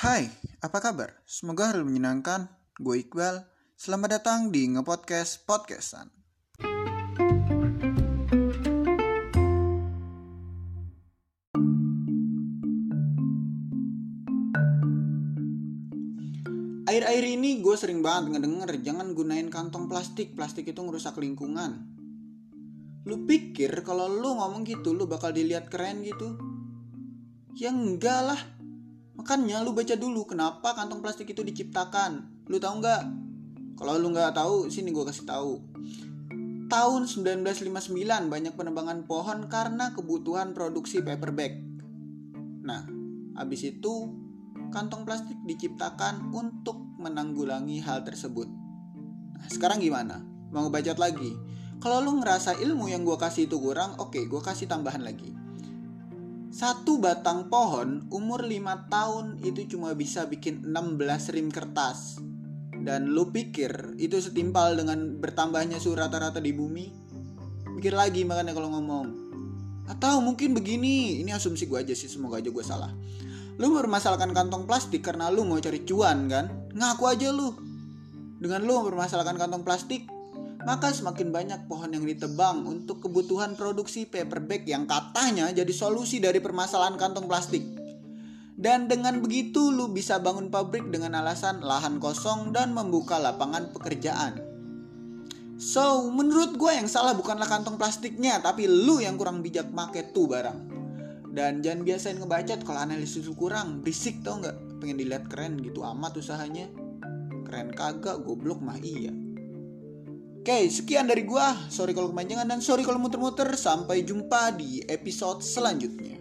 Hai, apa kabar? Semoga hari menyenangkan. Gue Iqbal. Selamat datang di Ngepodcast Podcastan. Akhir-akhir ini gue sering banget ngedenger jangan gunain kantong plastik. Plastik itu ngerusak lingkungan. Lu pikir kalau lu ngomong gitu lu bakal dilihat keren gitu? Ya enggak lah. Makanya lu baca dulu kenapa kantong plastik itu diciptakan. Lu tahu nggak? Kalau lu nggak tahu, sini gue kasih tahu. Tahun 1959 banyak penebangan pohon karena kebutuhan produksi paper bag. Nah, habis itu kantong plastik diciptakan untuk menanggulangi hal tersebut. Nah, sekarang gimana? Mau ngebacot lagi? Kalau lu ngerasa ilmu yang gue kasih itu kurang, oke, okay, gue kasih tambahan lagi. Satu batang pohon umur 5 tahun itu cuma bisa bikin 16 rim kertas. Dan lu pikir itu setimpal dengan bertambahnya suhu rata-rata di bumi? Mikir lagi makanya kalau ngomong. Atau mungkin begini, ini asumsi gue aja sih, semoga aja gue salah. Lu mempermasalahkan kantong plastik karena lu mau cari cuan kan? Ngaku aja lu. Dengan lu mempermasalahkan kantong plastik, maka semakin banyak pohon yang ditebang untuk kebutuhan produksi paper bag yang katanya jadi solusi dari permasalahan kantong plastik. Dan dengan begitu lu bisa bangun pabrik dengan alasan lahan kosong dan membuka lapangan pekerjaan. So, menurut gue yang salah bukanlah kantong plastiknya, tapi lu yang kurang bijak make tuh barang. Dan jangan biasain ngebacot kalau analisis lu kurang, berisik tau nggak? Pengen dilihat keren gitu amat usahanya. Keren kagak, goblok mah iya. Oke, sekian dari gua. Sorry kalau kemanjangan dan sorry kalau muter-muter. Sampai jumpa di episode selanjutnya.